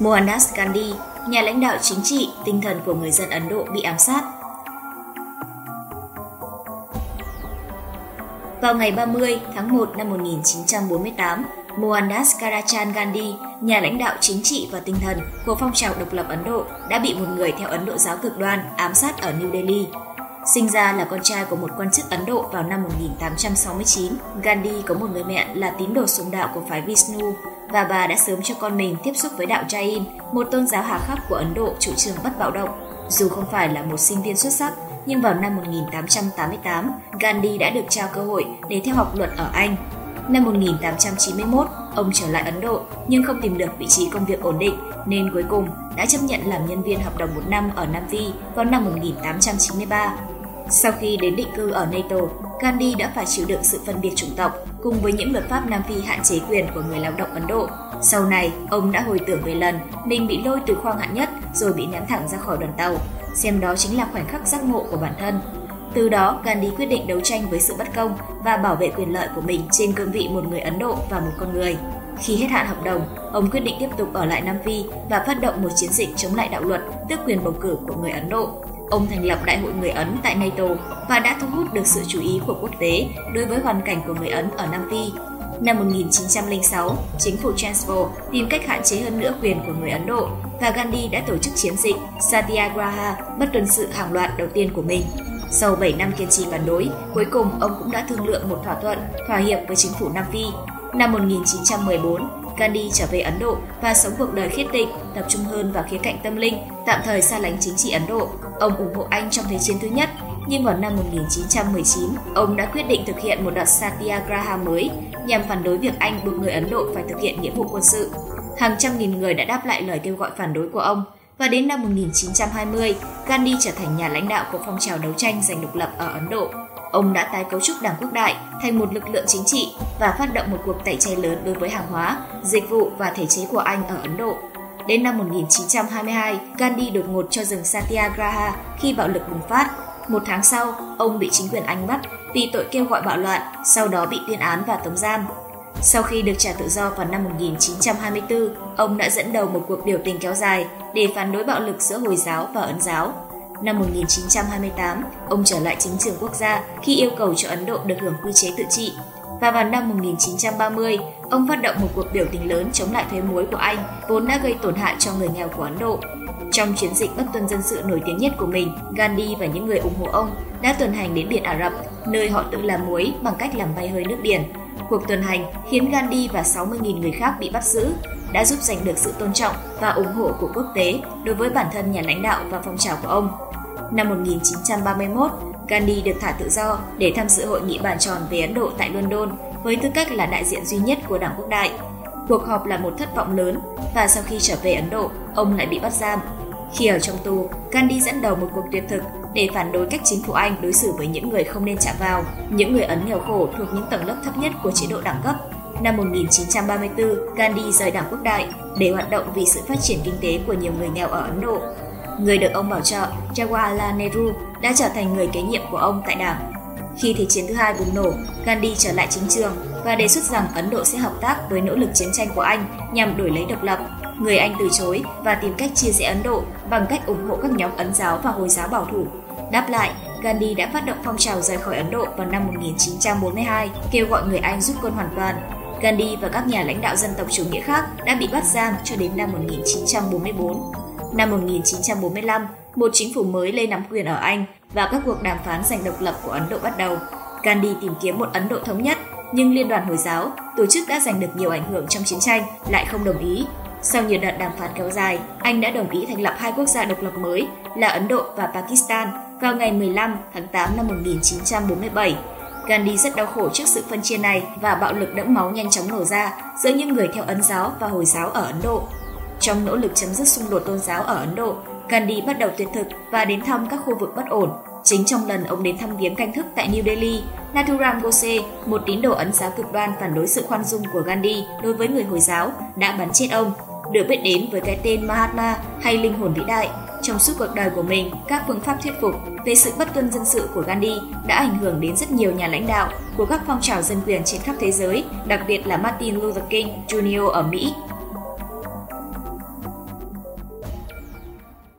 Mohandas Gandhi, nhà lãnh đạo chính trị, tinh thần của người dân Ấn Độ bị ám sát. Vào ngày 30 tháng 1 năm 1948, Mohandas Karachan Gandhi, nhà lãnh đạo chính trị và tinh thần của phong trào độc lập Ấn Độ, đã bị một người theo Ấn Độ giáo cực đoan ám sát ở New Delhi. Sinh ra là con trai của một quan chức Ấn Độ vào năm 1869, Gandhi có một người mẹ là tín đồ sùng đạo của phái Vishnu và bà đã sớm cho con mình tiếp xúc với đạo Jain, một tôn giáo hà khắc của Ấn Độ chủ trương bất bạo động. Dù không phải là một sinh viên xuất sắc, nhưng vào năm 1888, Gandhi đã được trao cơ hội để theo học luật ở Anh. Năm 1891, ông trở lại Ấn Độ nhưng không tìm được vị trí công việc ổn định nên cuối cùng đã chấp nhận làm nhân viên hợp đồng một năm ở Nam Phi vào năm 1893. Sau khi đến định cư ở NATO, Gandhi đã phải chịu đựng sự phân biệt chủng tộc cùng với những luật pháp Nam Phi hạn chế quyền của người lao động Ấn Độ. Sau này, ông đã hồi tưởng về lần mình bị lôi từ khoang hạng nhất rồi bị ném thẳng ra khỏi đoàn tàu, xem đó chính là khoảnh khắc giác ngộ của bản thân. Từ đó, Gandhi quyết định đấu tranh với sự bất công và bảo vệ quyền lợi của mình trên cương vị một người Ấn Độ và một con người. Khi hết hạn hợp đồng, ông quyết định tiếp tục ở lại Nam Phi và phát động một chiến dịch chống lại đạo luật, tước quyền bầu cử của người Ấn Độ. Ông thành lập Đại hội người Ấn tại NATO và đã thu hút được sự chú ý của quốc tế đối với hoàn cảnh của người Ấn ở Nam Phi. Năm 1906, chính phủ Transvaal tìm cách hạn chế hơn nữa quyền của người Ấn Độ và Gandhi đã tổ chức chiến dịch Satyagraha bất tuân sự hàng loạt đầu tiên của mình. Sau 7 năm kiên trì phản đối, cuối cùng ông cũng đã thương lượng một thỏa thuận, thỏa hiệp với chính phủ Nam Phi. Năm 1914, Gandhi trở về Ấn Độ và sống cuộc đời khiết tịnh, tập trung hơn vào khía cạnh tâm linh, tạm thời xa lánh chính trị Ấn Độ. Ông ủng hộ Anh trong Thế chiến thứ nhất, nhưng vào năm 1919, ông đã quyết định thực hiện một đợt Satyagraha mới nhằm phản đối việc Anh buộc người Ấn Độ phải thực hiện nghĩa vụ quân sự. Hàng trăm nghìn người đã đáp lại lời kêu gọi phản đối của ông, và đến năm 1920, Gandhi trở thành nhà lãnh đạo của phong trào đấu tranh giành độc lập ở Ấn Độ. Ông đã tái cấu trúc Đảng Quốc đại thành một lực lượng chính trị và phát động một cuộc tẩy chay lớn đối với hàng hóa, dịch vụ và thể chế của Anh ở Ấn Độ. Đến năm 1922, Gandhi đột ngột cho dừng Satyagraha khi bạo lực bùng phát. Một tháng sau, ông bị chính quyền Anh bắt vì tội kêu gọi bạo loạn, sau đó bị tuyên án và tống giam. Sau khi được trả tự do vào năm 1924, ông đã dẫn đầu một cuộc biểu tình kéo dài để phản đối bạo lực giữa Hồi giáo và Ấn giáo. Năm 1928, ông trở lại chính trường quốc gia khi yêu cầu cho Ấn Độ được hưởng quy chế tự trị. Và vào năm 1930, ông phát động một cuộc biểu tình lớn chống lại thuế muối của Anh, vốn đã gây tổn hại cho người nghèo của Ấn Độ. Trong chiến dịch bất tuân dân sự nổi tiếng nhất của mình, Gandhi và những người ủng hộ ông đã tuần hành đến biển Ả Rập, nơi họ tự làm muối bằng cách làm bay hơi nước biển. Cuộc tuần hành khiến Gandhi và 60.000 người khác bị bắt giữ, đã giúp giành được sự tôn trọng và ủng hộ của quốc tế đối với bản thân nhà lãnh đạo và phong trào của ông. Năm 1931, Gandhi được thả tự do để tham dự hội nghị bàn tròn về Ấn Độ tại London với tư cách là đại diện duy nhất của Đảng Quốc đại. Cuộc họp là một thất vọng lớn và sau khi trở về Ấn Độ, ông lại bị bắt giam. Khi ở trong tù, Gandhi dẫn đầu một cuộc tuyệt thực để phản đối cách chính phủ Anh đối xử với những người không nên chạm vào, những người Ấn nghèo khổ thuộc những tầng lớp thấp nhất của chế độ đẳng cấp. Năm 1934, Gandhi rời Đảng Quốc đại để hoạt động vì sự phát triển kinh tế của nhiều người nghèo ở Ấn Độ. Người được ông bảo trợ, Jawaharlal Nehru, đã trở thành người kế nhiệm của ông tại đảng. Khi Thế chiến thứ hai bùng nổ, Gandhi trở lại chính trường và đề xuất rằng Ấn Độ sẽ hợp tác với nỗ lực chiến tranh của Anh nhằm đổi lấy độc lập. Người Anh từ chối và tìm cách chia rẽ Ấn Độ bằng cách ủng hộ các nhóm Ấn giáo và Hồi giáo bảo thủ. Đáp lại, Gandhi đã phát động phong trào rời khỏi Ấn Độ vào năm 1942, kêu gọi người Anh rút quân hoàn toàn. Gandhi và các nhà lãnh đạo dân tộc chủ nghĩa khác đã bị bắt giam cho đến năm 1944. Năm 1945, một chính phủ mới lên nắm quyền ở Anh và các cuộc đàm phán giành độc lập của Ấn Độ bắt đầu. Gandhi tìm kiếm một Ấn Độ thống nhất, nhưng Liên đoàn Hồi giáo, tổ chức đã giành được nhiều ảnh hưởng trong chiến tranh, lại không đồng ý. Sau nhiều đợt đàm phán kéo dài, Anh đã đồng ý thành lập hai quốc gia độc lập mới là Ấn Độ và Pakistan vào ngày 15 tháng 8 năm 1947. Gandhi rất đau khổ trước sự phân chia này và bạo lực đẫm máu nhanh chóng nổ ra giữa những người theo Ấn giáo và Hồi giáo ở Ấn Độ. Trong nỗ lực chấm dứt xung đột tôn giáo ở Ấn Độ, Gandhi bắt đầu tuyệt thực và đến thăm các khu vực bất ổn. Chính trong lần ông đến thăm viếng canh thức tại New Delhi, Nathuram Gose, một tín đồ ấn giáo cực đoan phản đối sự khoan dung của Gandhi đối với người Hồi giáo, đã bắn chết ông, được biết đến với cái tên Mahatma hay linh hồn vĩ đại. Trong suốt cuộc đời của mình, các phương pháp thuyết phục về sự bất tuân dân sự của Gandhi đã ảnh hưởng đến rất nhiều nhà lãnh đạo của các phong trào dân quyền trên khắp thế giới, đặc biệt là Martin Luther King Jr. ở Mỹ